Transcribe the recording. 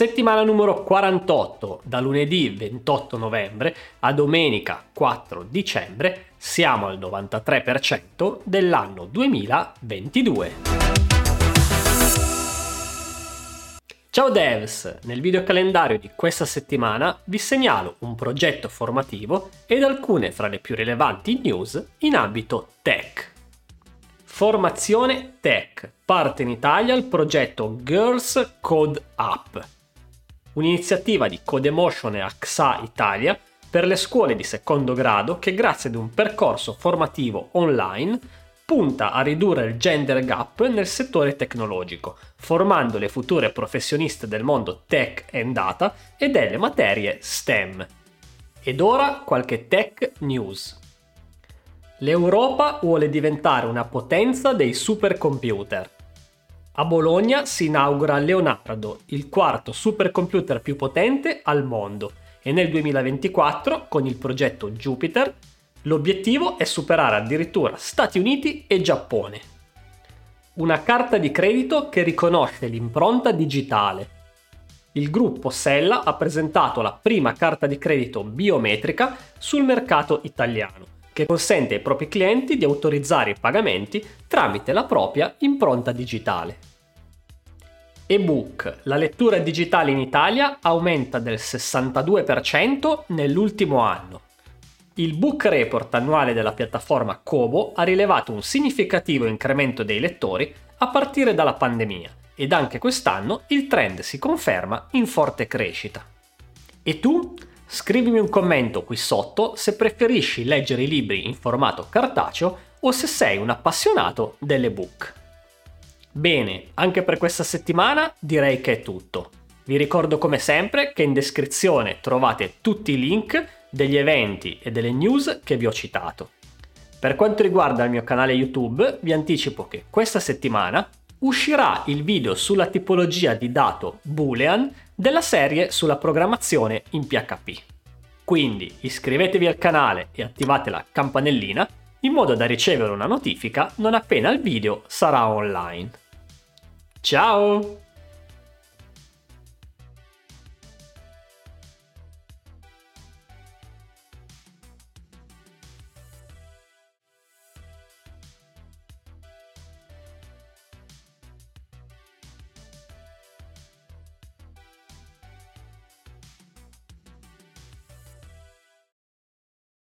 Settimana numero 48, da lunedì 28 novembre a domenica 4 dicembre, siamo al 93% dell'anno 2022. Ciao devs! Nel video calendario di questa settimana vi segnalo un progetto formativo ed alcune fra le più rilevanti news in ambito tech. Formazione Tech. Parte in Italia il progetto Girls Code Up, un'iniziativa di Codemotion e AXA Italia per le scuole di secondo grado che grazie ad un percorso formativo online punta a ridurre il gender gap nel settore tecnologico, formando le future professioniste del mondo tech and data e delle materie STEM. Ed ora qualche tech news. L'Europa vuole diventare una potenza dei supercomputer. A Bologna si inaugura Leonardo, il quarto supercomputer più potente al mondo, e nel 2024, con il progetto Jupiter, l'obiettivo è superare addirittura Stati Uniti e Giappone. Una carta di credito che riconosce l'impronta digitale. Il gruppo Sella ha presentato la prima carta di credito biometrica sul mercato italiano che consente ai propri clienti di autorizzare i pagamenti tramite la propria impronta digitale. Ebook, la lettura digitale in Italia aumenta del 62% nell'ultimo anno. Il book report annuale della piattaforma Kobo ha rilevato un significativo incremento dei lettori a partire dalla pandemia ed anche quest'anno il trend si conferma in forte crescita. E tu? Scrivimi un commento qui sotto se preferisci leggere i libri in formato cartaceo o se sei un appassionato delle book. Bene, anche per questa settimana direi che è tutto. Vi ricordo come sempre che in descrizione trovate tutti i link degli eventi e delle news che vi ho citato. Per quanto riguarda il mio canale YouTube, vi anticipo che questa settimana uscirà il video sulla tipologia di dato boolean della serie sulla programmazione in PHP. Quindi iscrivetevi al canale e attivate la campanellina in modo da ricevere una notifica non appena il video sarà online. Ciao!